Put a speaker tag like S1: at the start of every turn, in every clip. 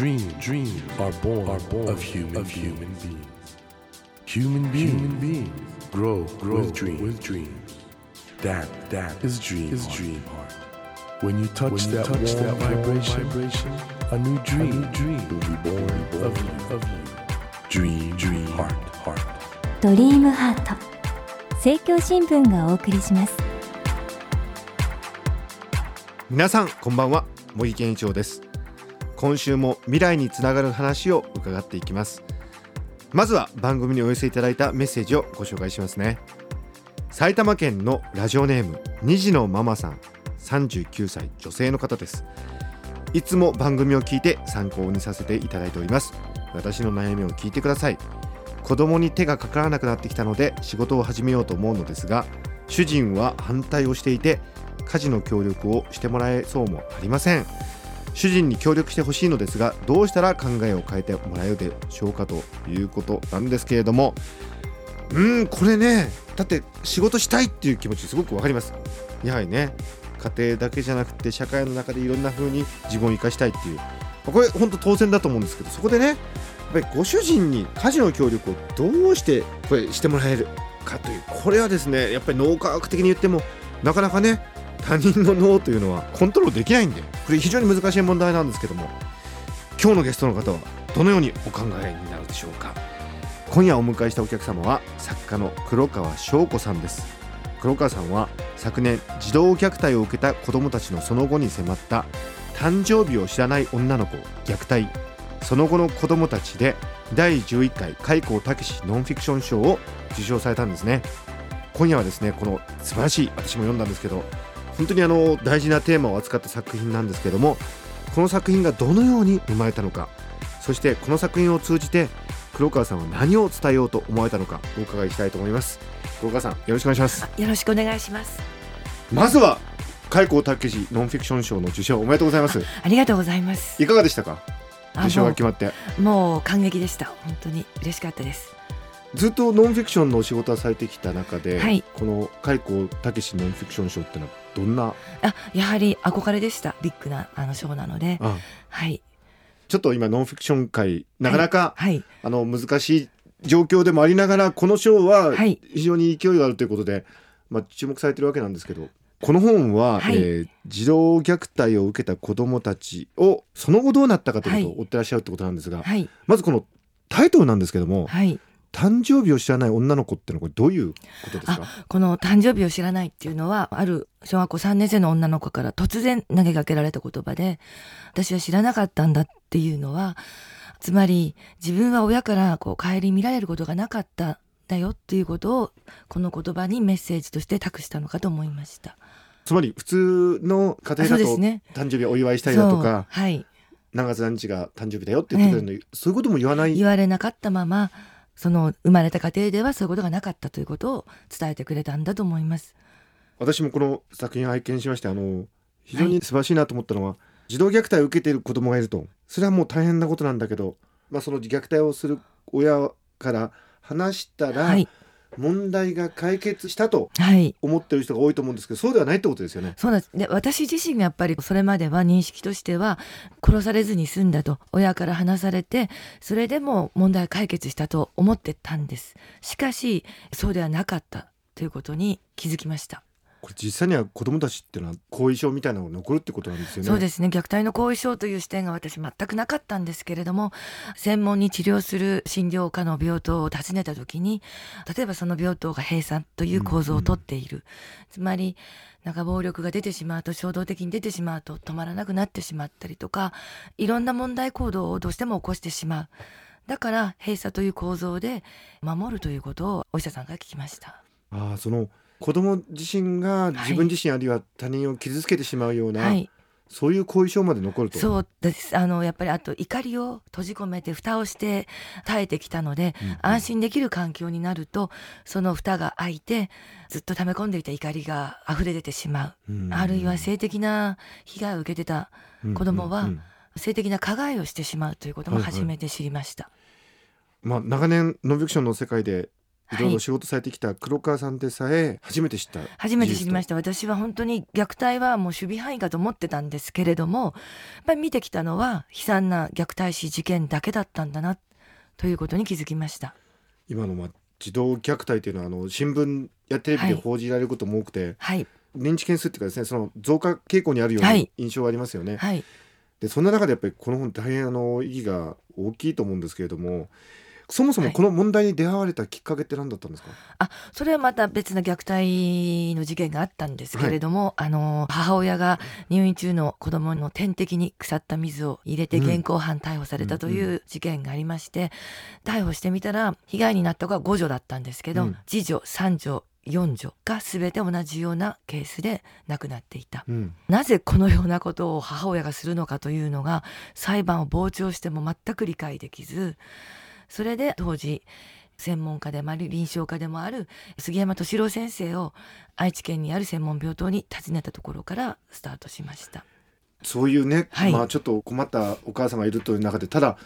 S1: Dream, dreams are born, are born of human, of human beings. Human beings, human beings grow, grow with, dream, with dreams. That, that is dream, is dream heart. When you touch when you that, touch warm, that vibration, vibration, a new dream, a new dream will be born, born of you, of you. Dream, dream heart, heart.
S2: ドリームハート政教新聞がお送りします
S3: 皆さんこんばんは茂木健一郎です今週も未来につながる話を伺っていきます。まずは番組にお寄せいただいたメッセージをご紹介しますね。埼玉県のラジオネーム2児のママさん39歳女性の方です。いつも番組を聞いて参考にさせていただいております。私の悩みを聞いてください。子供に手がかからなくなってきたので仕事を始めようと思うのですが主人は反対をしていて家事の協力をしてもらえそうもありません。主人に協力してほしいのですがどうしたら考えを変えてもらえるでしょうかということなんですけれども。うんこれねだって仕事したいっていう気持ちすごくわかります。やはりね家庭だけじゃなくて社会の中でいろんな風に自分を生かしたいっていう。これ本当当然だと思うんですけどそこでねやっぱりご主人に家事の協力をどうしてこれしてもらえるかというこれはですねやっぱり脳科学的に言ってもなかなかね他人の脳というのはコントロールできないんでこれ非常に難しい問題なんですけども今日のゲストの方はどのようにお考えになるでしょうか。今夜お迎えしたお客様は作家の黒川翔子さんです。黒川さんは昨年児童虐待を受けた子どもたちのその後に迫った誕生日を知らない女の子虐待。その後の子どもたちで第11回開口武史ノンフィクション賞を受賞されたんですね。今夜はですねこの素晴らしい私も読んだんですけど本当にあの大事なテーマを扱った作品なんですけどもこの作品がどのように生まれたのかそしてこの作品を通じて黒川さんは何を伝えようと思われたのかお伺いしたいと思います。黒川さんよろしくお願いします。
S4: よろしくお願いします。
S3: まずは開口武史ノンフィクション賞の受賞おめでとうございます。
S4: ありがとうございます。
S3: いかがでしたか？受賞が決まって。
S4: もう感激でした。本当に嬉しかったです。
S3: ずっとノンフィクションのお仕事をされてきた中で、
S4: はい、
S3: この開口武史ノンフィクション賞ってのはどんな？
S4: あやはり憧れでした。ビッグなあの賞なので。
S3: あ
S4: はい。
S3: ちょっと今ノンフィクション界なかなか、
S4: はい。
S3: あの難しい状況でもありながらこの賞は
S4: はい。
S3: 非常に勢いがあるということで、まあ、注目されてるわけなんですけどこの本は、
S4: はい。
S3: えー児童虐待を受けた子どもたちをその後どうなったかということを追ってらっしゃるってことなんですが、
S4: はい。
S3: まずこのタイトルなんですけども
S4: はい「
S3: 誕生日を知らない女の子」ってのはこれどういうことですか？
S4: この誕生日を知らないっていうのはある小学校3年生の女の子から突然投げかけられた言葉で私は知らなかったんだっていうのはつまり自分は親からこう顧みられることがなかったんだよっていうことをこの言葉にメッセージとして託したのかと思いました。
S3: つまり普通の家庭だと
S4: ね。
S3: 誕生日をお祝いしたりだとか
S4: はい。
S3: 何月何日が誕生日だよって言ってくれるのに、そういうことも言わない？
S4: 言われなかったままその生まれた家庭ではそういうことがなかったということを伝えてくれたんだと思います。
S3: 私もこの作品拝見しましてあの非常に素晴らしいなと思ったのは、児童虐待を受けている子供がいると。それはもう大変なことなんだけど、まあ、その虐待をする親から話したら、
S4: はい
S3: 問題が解決したと
S4: はい。
S3: 思ってる人が多いと思うんですけどそうではないってことですよね。
S4: そうなんです。で私自身がやっぱりそれまでは認識としては殺されずに済んだと親から話されてそれでも問題解決したと思ってたんです。しかしそうではなかったということに気づきました、
S3: これ実際には子供たちっていうのは後遺症みたいなのが残るってことなんですよね。
S4: そうですね虐待の後遺症という視点が私全くなかったんですけれども専門に治療する診療科の病棟を訪ねた時に例えばその病棟が閉鎖という構造をとっている、つまりなんか暴力が出てしまうと衝動的に出てしまうと止まらなくなってしまったりとかいろんな問題行動をどうしても起こしてしまうだから閉鎖という構造で守るということをお医者さんから聞きました。
S3: ああその子供自身が自分自身あるいは他人を傷つけてしまうような、
S4: はい。
S3: そういう後遺症まで残ると。
S4: そうです。あのやっぱりあと怒りを閉じ込めて蓋をして耐えてきたので、
S3: うんうん。
S4: 安心できる環境になるとその蓋が開いてずっと溜め込んでいた怒りが溢れ出てしまう、
S3: うん
S4: あるいは性的な被害を受けてた子供は
S3: うんうん。うん
S4: 性的な加害をしてしまうということも初めて知りました。
S3: まあ、長年ノンフィクションの世界でい。ろいろ仕事されてきた黒川さんでさえ初めて知った
S4: 初めて知りま
S3: し
S4: した私は本当に虐待はもう守備範囲かと思ってたんですけれどもやっぱり見てきたのは悲惨な虐待死事件だけだったんだなということに気づきました。
S3: 今のまあ児童虐待というのはあの新聞やテレビで報じられることも多くて、
S4: はい。
S3: 認知件数っていうかですねその増加傾向にあるよう
S4: は
S3: ない。印象がありますよね。
S4: はい。
S3: でそんな中でやっぱりこの本大変あの意義が大きいと思うんですけれどもそもそも
S4: はい。
S3: この問題に出会われたきっかけって何だったんですか、
S4: あそれはまた別な虐待の事件があったんですけれども、あの母親が入院中の子供の点滴に腐った水を入れて
S3: うん
S4: 現行犯逮捕されたと
S3: うん
S4: いう事件がありまして、逮捕してみたら被害になった子は5女だったんですけど、
S3: うん。
S4: 次女三女四女が全て同じようなケースで亡くなっていた。
S3: うん。
S4: なぜこのようなことを母親がするのかというのが裁判を傍聴しても全く理解できずそれで当時専門家でもあり臨床家でもある杉山敏郎先生を愛知県にある専門病棟に訪ねたところからスタートしました。
S3: そういうね、
S4: はい
S3: まあちょっと困ったお母さんがいるという中でただ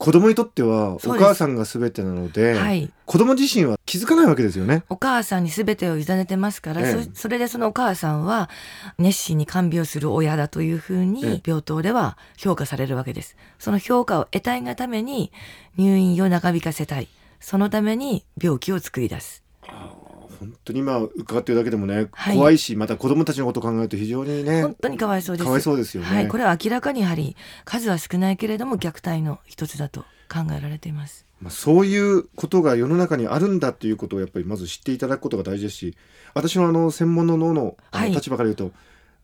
S3: 子供にとってはお母さんが全てなので
S4: はい
S3: 子供自身は気づかないわけですよね。
S4: お母さんに全てを委ねてますから、
S3: ええ
S4: そそれでそのお母さんは熱心に看病する親だというふう
S3: ええ
S4: に病棟では評価されるわけです。その評価を得たいがために入院を長引かせたい。そのために病気を作り出す。
S3: 本当に今伺ってるだけでもね、
S4: はい
S3: 怖いしまた子供たちのことを考えると非常にね
S4: 本当にかわいそうです。
S3: かわいそうですよね。
S4: はい、これは明らかにやはり数は少ないけれども虐待の一つだと考えられています。
S3: まあ、そういうことが世の中にあるんだっていうことをやっぱりまず知っていただくことが大事ですし私のあの専門の脳の立場から言うと、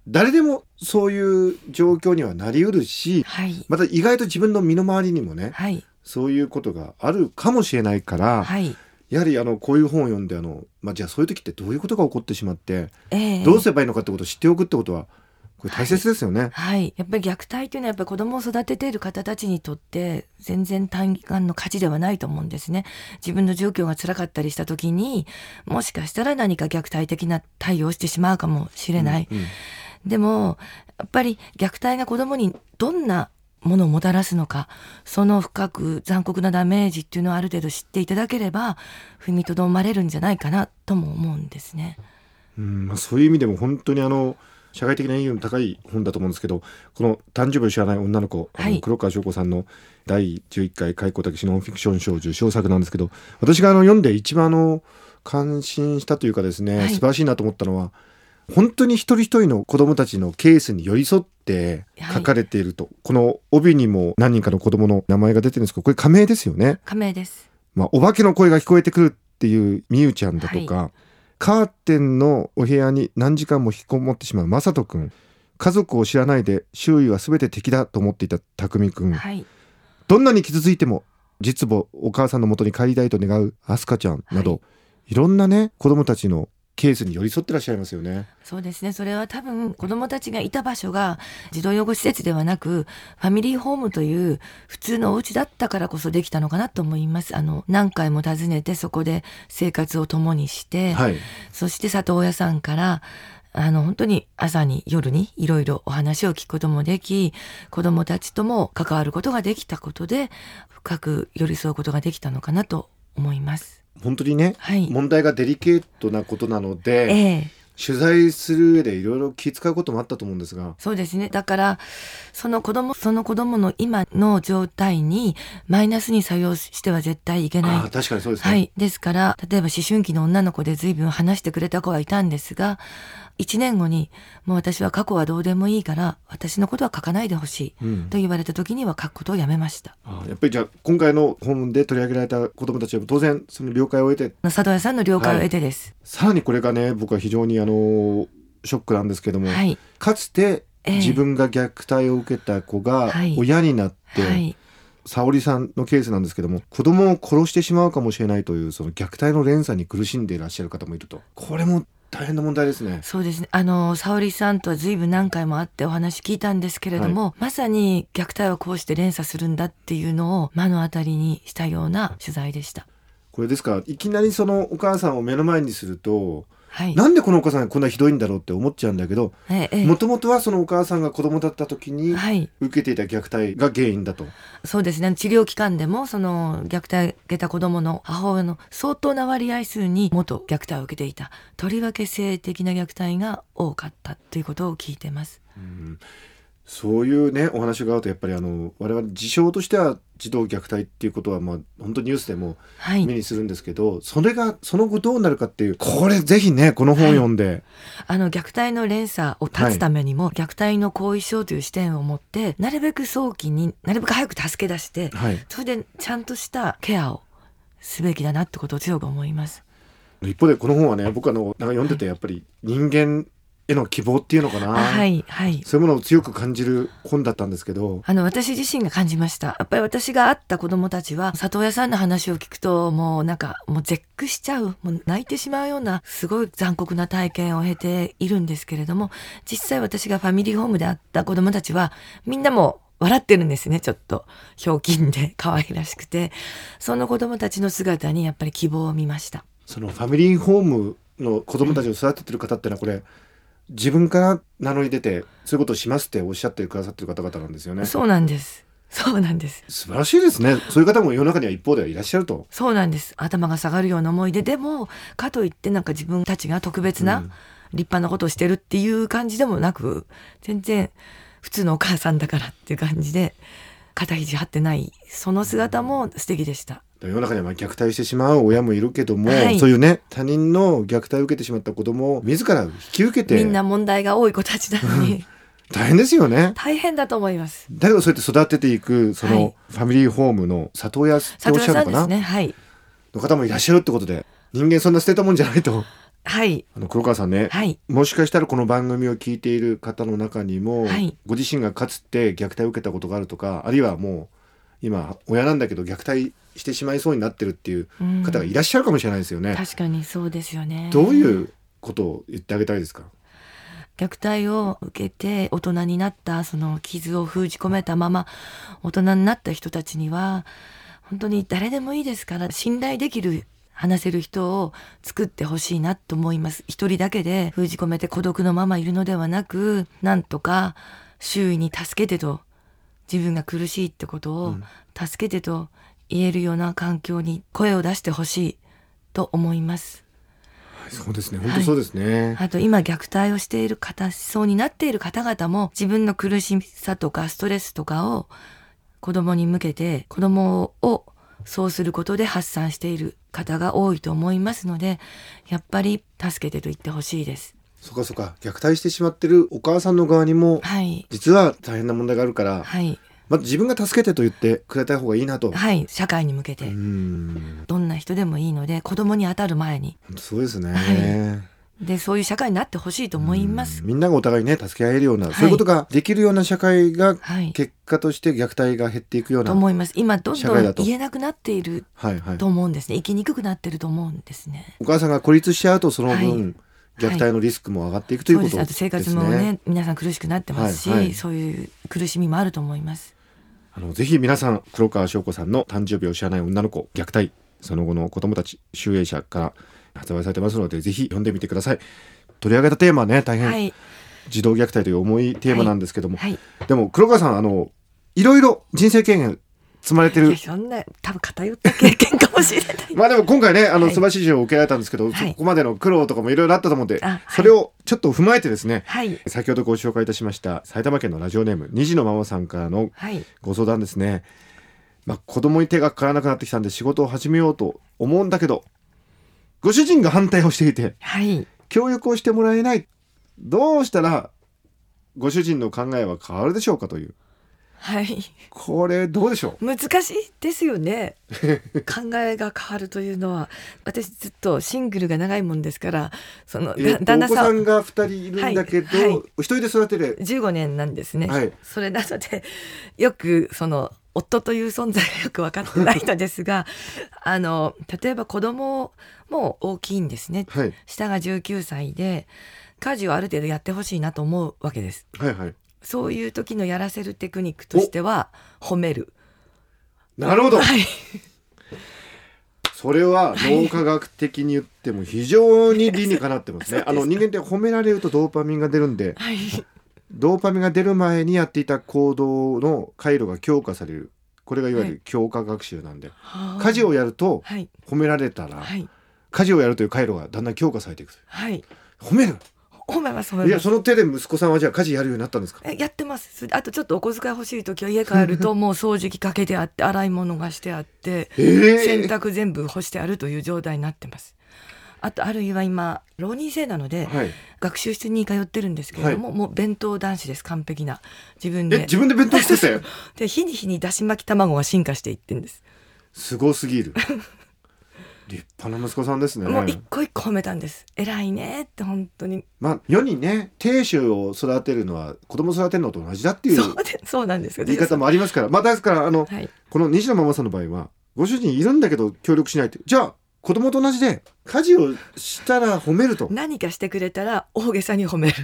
S3: 誰でもそういう状況にはなりうるし
S4: はい。
S3: また意外と自分の身の回りにもね
S4: はい。
S3: そういうことがあるかもしれないから、
S4: はい。
S3: やはりあのこういう本を読んであの、まあ、じゃあそういう時ってどういうことが起こってしまって、
S4: ええ
S3: どうすればいいのかってことを知っておくってことはこれ大切ですよね。
S4: はい。やっぱり虐待というのはやっぱり子供を育てている方たちにとって全然単眼の価値ではないと思うんですね。自分の状況が辛かったりした時にもしかしたら何か虐待的な対応をしてしまうかもしれない。
S3: うん
S4: でもやっぱり虐待が子供にどんなものをもたらすのかその深く残酷なダメージっていうのをある程度知っていただければ踏みとどまれるんじゃないかなとも思うんですね。
S3: うんまあ、そういう意味でも本当にあの社会的な意義の高い本だと思うんですけどこの「誕生日を知らない女の子」あの
S4: はい
S3: 黒川翔子さんの第11回開口武史ノンフィクション賞受賞作なんですけど私があの読んで一番あの感心したというかですね、
S4: はい
S3: 素晴らしいなと思ったのは本当に一人一人の子供たちのケースに寄り添って書かれていると、この帯にも何人かの子供の名前が出てるんですけどこれ仮名ですよね。
S4: 加盟です。
S3: まあ、お化けの声が聞こえてくるっていうみゆちゃんだとか、カーテンのお部屋に何時間も引きこもってしまうまさとくん家族を知らないで周囲は全て敵だと思っていたたくみくん、
S4: はい。
S3: どんなに傷ついても実母お母さんの元に帰りたいと願うアスカちゃんなど、、
S4: はい
S3: ろんなね子供たちのケースに寄り添ってらっしゃいますよね。
S4: そうですね。それは多分子供たちがいた場所が児童養護施設ではなく、ファミリーホームという普通のお家だったからこそできたのかなと思います。あの、何回も訪ねてそこで生活を共にして、
S3: はい、
S4: そして里親さんから、あの、本当に朝に夜にいろいろお話を聞くこともでき、子供たちとも関わることができたことで、深く寄り添うことができたのかなと思います。
S3: 本当にね
S4: はい。
S3: 問題がデリケートなことなので、
S4: ええ
S3: 取材する上でいろいろ気遣うこともあったと思うんですが
S4: そうですね。だから、その子供、その子供の今の状態にマイナスに作用しては絶対いけない。
S3: 確かにそうですね。
S4: はい。ですから、例えば思春期の女の子で随分話してくれた子はいたんですが、1年後に、もう私は過去はどうでもいいから、私のことは書かないでほしい。
S3: うん
S4: と言われた時には書くことをやめました。
S3: ああやっぱりじゃあ今回の本で取り上げられた子どもたちは当然その了解を得て
S4: 佐藤屋さんの了解を得てです。
S3: さらにこれがね僕は非常にあのショックなんですけども、
S4: はい。
S3: かつて
S4: ええ
S3: 自分が虐待を受けた子が
S4: はい
S3: 親になって、
S4: はい。
S3: 沙織さんのケースなんですけども子供を殺してしまうかもしれないというその虐待の連鎖に苦しんでいらっしゃる方もいるとこれも大変な問題ですね。
S4: そうですね。あの、沙織さんとは随分何回も会ってお話聞いたんですけれども、まさに虐待はこうして連鎖するんだっていうのを目の当たりにしたような取材でした。
S3: これですか？らいきなりそのお母さんを目の前にすると
S4: はい。
S3: なんでこのお母さんがこんなひどいんだろうって思っちゃうんだけどもともとはそのお母さんが子供だった時に
S4: はい。
S3: 受けていた虐待が原因だと。
S4: そうですね。治療機関でもその虐待を受けた子どもの母親の相当な割合数に元虐待を受けていた。とりわけ性的な虐待が多かったということを聞いてます。
S3: うんそういうねお話があるとやっぱりあの我々事象としては児童虐待っていうことはまあ本当ニュースでも
S4: はい。
S3: 目にするんですけど、それがその後どうなるかっていうこれぜひねこの本読んで、
S4: あの虐待の連鎖を断つためにも、虐待の後遺症という視点を持ってなるべく早期になるべく早く助け出して
S3: はい、
S4: それでちゃんとしたケアをすべきだなってことを強く思います。
S3: 一方でこの本はね僕あのなんか読んでてやっぱり人間への希望っていうのかな、
S4: あはいはい。
S3: そういうものを強く感じる本だったんですけど
S4: あの私自身が感じました。やっぱり私が会った子供たちは里親さんの話を聞くともうなんかもう絶句しちゃう、もう泣いてしまうようなすごい残酷な体験を経ているんですけれども、実際私がファミリーホームで会った子供たちはみんなも笑ってるんですね、ちょっと。ひょうきんで可愛らしくて。その子供たちの姿にやっぱり希望を見ました。
S3: そのファミリーホームの子供たちを育ててる方ってのはこれ自分から名乗り出てそういうことをしますっておっしゃってくださってる方々なんですよね素
S4: そうなんです。そうなんです。
S3: 晴らしいですねそういう方も世の中には一方ではいらっしゃると
S4: そうなんです。頭が下がるような思いで、でも、かといってなんか自分たちが特別な、
S3: うん
S4: 立派なことをしてるっていう感じでもなく、全然普通のお母さんだからっていう感じで、肩肘張ってない、その姿も素敵でした。
S3: 世の中にはまあ虐待してしまう親もいるけども、
S4: はい
S3: そういうね他人の虐待を受けてしまった子供を自ら引き受けて
S4: みんな問題が多い子たちなのに、
S3: 大変ですよね
S4: 大変だと思います。
S3: だけどそうやって育てていくそ
S4: はい
S3: のファミリーホームの里親っておっ
S4: 里
S3: しゃるのかな、
S4: ね。はい。
S3: の方もいらっしゃるってことで人間そんな捨てたもんじゃないと
S4: はい。
S3: あの黒川さんね、
S4: はい。
S3: もしかしたらこの番組を聞いている方の中にも、
S4: はい
S3: ご自身がかつて虐待を受けたことがあるとかあるいはもう今親なんだけど虐待してしまいそうになってるっていう
S4: うん
S3: 方がいらっしゃるかもしれないですよね。
S4: 確かにそうですよね。
S3: どういうことを言ってあげたいですか？
S4: 虐待を受けて大人になったその傷を封じ込めたまま大人になった人たちには本当に誰でもいいですから信頼できる話せる人を作ってほしいなと思います一人だけで封じ込めて孤独のままいるのではなくなんとか周囲に助けてと自分が苦しいってことを
S3: うん
S4: 助けてと言えるような環境に声を出してほしいと思います
S3: はいそうですね本当そうですね、
S4: あと今虐待をしている方、しそうになっている方々も自分の苦しさとかストレスとかを子供に向けて子供をそうすることで発散している方が多いと思いますので、やっぱり助けてと言ってほしいです。
S3: そっかそっか虐待してしまってるお母さんの側にも
S4: はい。
S3: 実は大変な問題があるから、
S4: はい。
S3: まあ、自分が助けてと言ってくれた方がいいなと。
S4: はい。社会に向けて
S3: う。ん
S4: どんな人でもいいので、子供に当たる前に。
S3: そうですね、
S4: はで、そういう社会になってほしいと思います
S3: うん。みんながお互いね助け合えるような、
S4: はい
S3: そういうことができるような社会が
S4: はい。
S3: 結果として虐待が減っていくような、
S4: と思います。今、どんどん言えなくなっている
S3: はいはい
S4: と思うんですね。生きにくくなってると思うんですね。
S3: お母さんが孤立しちゃうとその分、
S4: はい
S3: 虐待のリスクも上がっていくということ
S4: そうです。
S3: ね。
S4: あと生活もね、皆さん苦しくなってますし、
S3: はいはい
S4: そういう苦しみもあると思います。
S3: あのぜひ皆さん黒川翔子さんの誕生日を知らない女の子虐待その後の子供たち集英社から発売されてますのでぜひ読んでみてください取り上げたテーマはね大変、
S4: はい。
S3: 児童虐待という重いテーマなんですけども、
S4: はい。
S3: でも黒川さんあのいろいろ人生経験積まれてる
S4: そんな、多分偏った経験かもしれない。
S3: まあでも今回ねあの
S4: はい
S3: 素晴らしい賞を受けられたんですけど、
S4: はい
S3: そこまでの苦労とかもいろいろあったと思うんで、それをちょっと踏まえてですね
S4: はい。
S3: 先ほどご紹介いたしました埼玉県のラジオネーム虹のママさんからの
S4: はい。
S3: ご相談ですね。まあ、子供に手がかからなくなってきたんで仕事を始めようと思うんだけど、ご主人が反対をしていて、
S4: はい。
S3: 協力をしてもらえない。どうしたら、ご主人の考えは変わるでしょうかという。
S4: はい。
S3: これ、どうでしょう？
S4: 難しいですよね。考えが変わるというのは、私ずっとシングルが長いもんですから、その、旦那さん、
S3: が2人いるんだけど、
S4: はいはい
S3: 一人で育てる
S4: ？15年なんですね。
S3: はい
S4: それなので、よく、その、夫という存在がよく分かってないのですが、あの、例えば子供も大きいんですね。
S3: はい。
S4: 下が19歳で、家事をある程度やってほしいなと思うわけです。
S3: はいはい。
S4: そういう時のやらせるテクニックとしては、褒める。
S3: なるほど。
S4: はい。
S3: それは脳科学的に言っても非常に理にかなってますね。あの人間って褒められるとドーパミンが出るんで、
S4: はい
S3: ドーパミンが出る前にやっていた行動の回路が強化される。これがいわゆる強化学習なんで、家事をやると
S4: はい
S3: 褒められたら、
S4: はい
S3: 家事をやるという回路がだんだん強化されていく。
S4: はい
S3: 褒める。
S4: 褒めます
S3: いやその手で息子さんはじゃあ家事やるようになったんですか？
S4: えやってますあとちょっとお小遣い欲しい時は家帰るともう掃除機かけてあって洗い物がしてあって
S3: え
S4: 洗濯全部干してあるという状態になってますあとあるいは今浪人生なので、
S3: はい。
S4: 学習室に通ってるんですけれども、もう弁当男子です完璧な自分で
S3: え自分で弁当作ったよ。
S4: で日に日にだし巻き卵が進化していってんです、
S3: すごすぎる。立派な息子さんですね。
S4: もう一個一個褒めたんです。偉いねって本当に。
S3: まあ世にね亭主を育てるのは子供を育てるのと同じだっていう
S4: そうでそうなんですよ。
S3: 言い方もありますから。まあですからあの、
S4: はい。
S3: この西野ママさんの場合はご主人いるんだけど協力しないって。じゃあ子供と同じで家事をしたら褒めると。
S4: 何かしてくれたら大げさに褒める。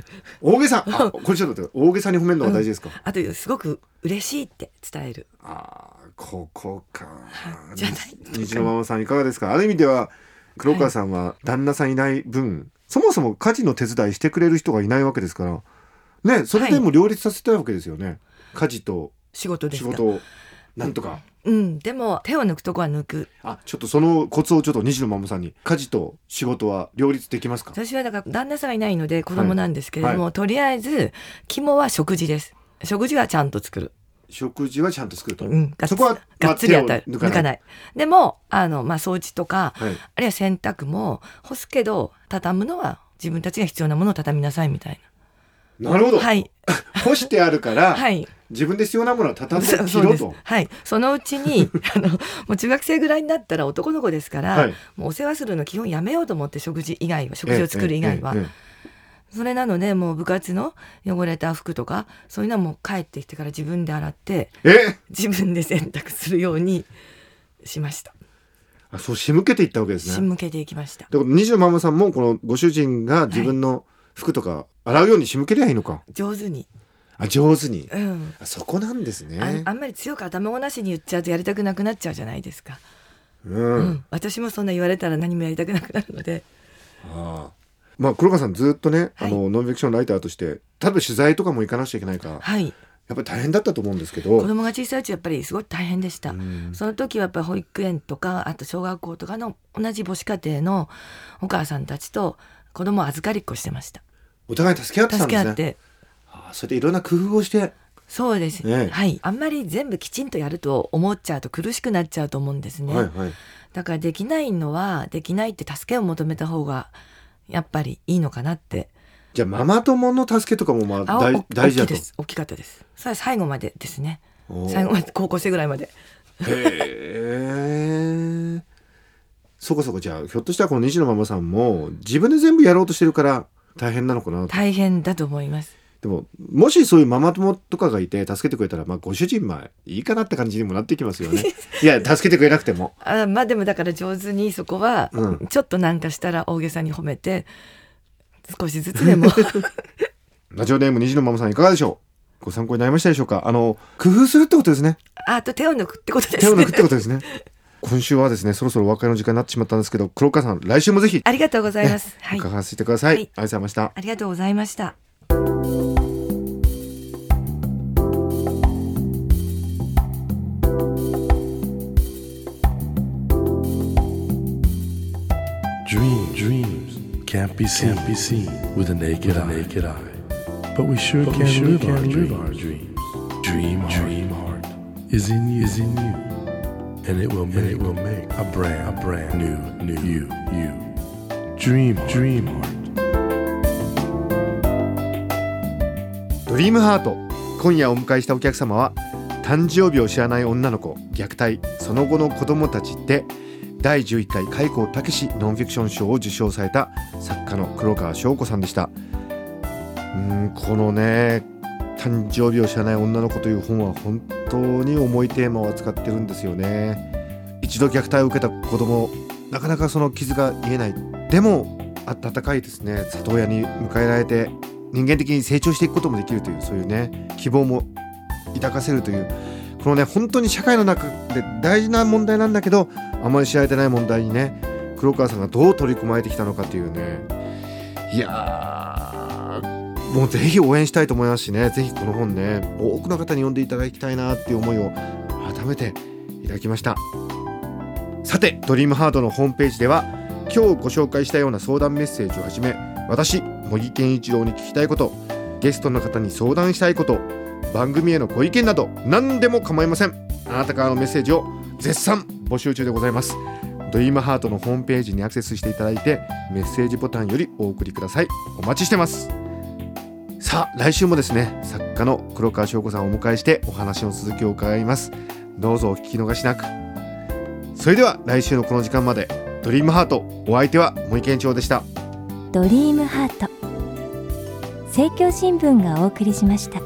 S3: 大げさ。あこれちょっと大げさに褒めるのが大事ですか、
S4: あとすごく嬉しいって伝える。
S3: ああここか。
S4: はいじゃない。
S3: 西野ママさんいかがですか？ある意味では黒川さんは旦那さんいない分、そもそも家事の手伝いしてくれる人がいないわけですから。ねそれでも両立させたいわけですよね、家事と
S4: 仕事ですか？
S3: 仕事をなんとか。
S4: うん。でも手を抜くとこは抜く。
S3: あちょっとそのコツをちょっと西野ママさんに。家事と仕事は両立できますか？
S4: 私はだから旦那さんがいないので子供なんですけれども、とりあえず肝は食事です。食事はちゃんと作る、
S3: 食事はちゃんと作ると、
S4: うん、
S3: そこは
S4: がっつりやったら
S3: まあ手を
S4: 抜かない。でもあの、まあ、掃除とか、
S3: はい。
S4: あるいは洗濯も干すけど畳むのは自分たちが必要なものを畳みなさいみたい
S3: な。るほど、
S4: なはい。
S3: 干してあるから、
S4: はい。
S3: 自分で必要なものは畳んで
S4: そうそうです。
S3: 切ろうと
S4: はい。そのうちに あのもう中学生ぐらいになったら男の子ですから、
S3: はい。
S4: もうお世話するの基本やめようと思って食事以外は食事を作る以外は、
S3: えええええ
S4: それなのでもう部活の汚れた服とかそういうのはもう帰ってきてから自分で洗って
S3: え？え
S4: 自分で洗濯するようにしました。
S3: あそう仕向けていったわけですね。
S4: 仕向けていきました。
S3: だから西野ママさんもこのご主人が自分の服とか洗うように仕向けりゃいいのか、
S4: 上手に、
S3: あ上手に。
S4: うん。
S3: あそこなんですね。
S4: ああんまり強く頭ごなしに言っちゃうとやりたくなくなっちゃうじゃないですか、
S3: うん、
S4: うん。私もそんな言われたら何もやりたくなくなるので。
S3: ああまあ黒川さんずっとね、
S4: はい。
S3: あのノンフィクションライターとして多分取材とかも行かなくちゃいけないから
S4: はい。
S3: やっぱり大変だったと思うんですけ
S4: 子
S3: ど
S4: 供が小さいうちやっぱりすごい大変でした、
S3: うん。
S4: その時はやっぱり保育園とかあと小学校とかの同じ母子家庭のお母さんたちと子供を預かりっこしてました。
S3: お互い助け合ってたんですね。
S4: 助け合って。
S3: ああそれでいろんな工夫をして。
S4: そうです、
S3: ね
S4: はい。あんまり全部きちんとやると思っちゃうと苦しくなっちゃうと思うんですね、
S3: はいはい。
S4: だからできないのはできないって助けを求めた方がやっぱりいいのかなって。
S3: じゃあママ友の助けとかもまあ大
S4: お
S3: 大事だと。
S4: 大きいです。大きかったです。それは最後までですね。最後まで高校生ぐらいまで。
S3: へえそこそこじゃあひょっとしたらこの西野ママさんも自分で全部やろうとしてるから大変なのかなと。
S4: 大変だと思います
S3: でももしそういうママ友とかがいて助けてくれたらまあご主人まあいいかなって感じにもなってきますよね。いや助けてくれなくても。
S4: あまあでもだから上手にそこは
S3: うん。
S4: ちょっとなんかしたら大げさに褒めて少しずつでも。
S3: ラジオネーム西野ママさんいかがでしょう？ご参考になりましたでしょうか？あの工夫するってことですね。
S4: ああと手を抜くってことです
S3: 手を抜くって
S4: ね
S3: ことですね。今週はですねそろそろお別れの時間になってしまったんですけど黒川さん来週もぜひ
S4: ありがとうございます。はい。
S3: 伺わせてください、
S4: はい。
S3: ありがとうございました。
S4: ありがとうございました
S1: can't be seen, can't be seen with a naked, eye. naked eye. But we sure
S3: But we
S1: can,
S3: sure
S1: live,
S3: can
S1: our
S3: live
S1: dreams.
S3: our
S1: dreams. Dream, dream heart is in you, is in you, and it will, make, it will make a brand, a brand new, new you, you. Dream, dream heart.
S3: ドリームハート今夜お迎えしたお客様は誕生日を知らない女の子虐待その後の子供たちで第11回開口武史ノンフィクション賞を受賞された作家の黒川翔子さんでした。うんこのね誕生日を知らない女の子という本は本当に重いテーマを扱ってるんですよね。一度虐待を受けた子供なかなかその傷が癒えない。でも温かいですね。里親に迎えられて人間的に成長していくこともできるというそういうね希望も抱かせるという。このね本当に社会の中で大事な問題なんだけどあまり知られてない問題にね黒川さんがどう取り組まれてきたのかというね。いやーもうぜひ応援したいと思いますしね。ぜひこの本ね多くの方に読んでいただきたいなっていう思いを改めていただきました。さてドリームハートのホームページでは今日ご紹介したような相談メッセージをはじめ私茂木健一郎に聞きたいことゲストの方に相談したいこと番組へのご意見など何でも構いません。あなたからのメッセージを絶賛募集中でございます。ドリームハートのホームページにアクセスしていただいてメッセージボタンよりお送りください。お待ちしてます。さあ来週もですね作家の黒川翔子さんをお迎えしてお話の続きを伺います。どうぞお聞き逃しなく。それでは来週のこの時間までドリームハートお相手は森健長でした。
S2: ドリームハート政教新聞がお送りしました。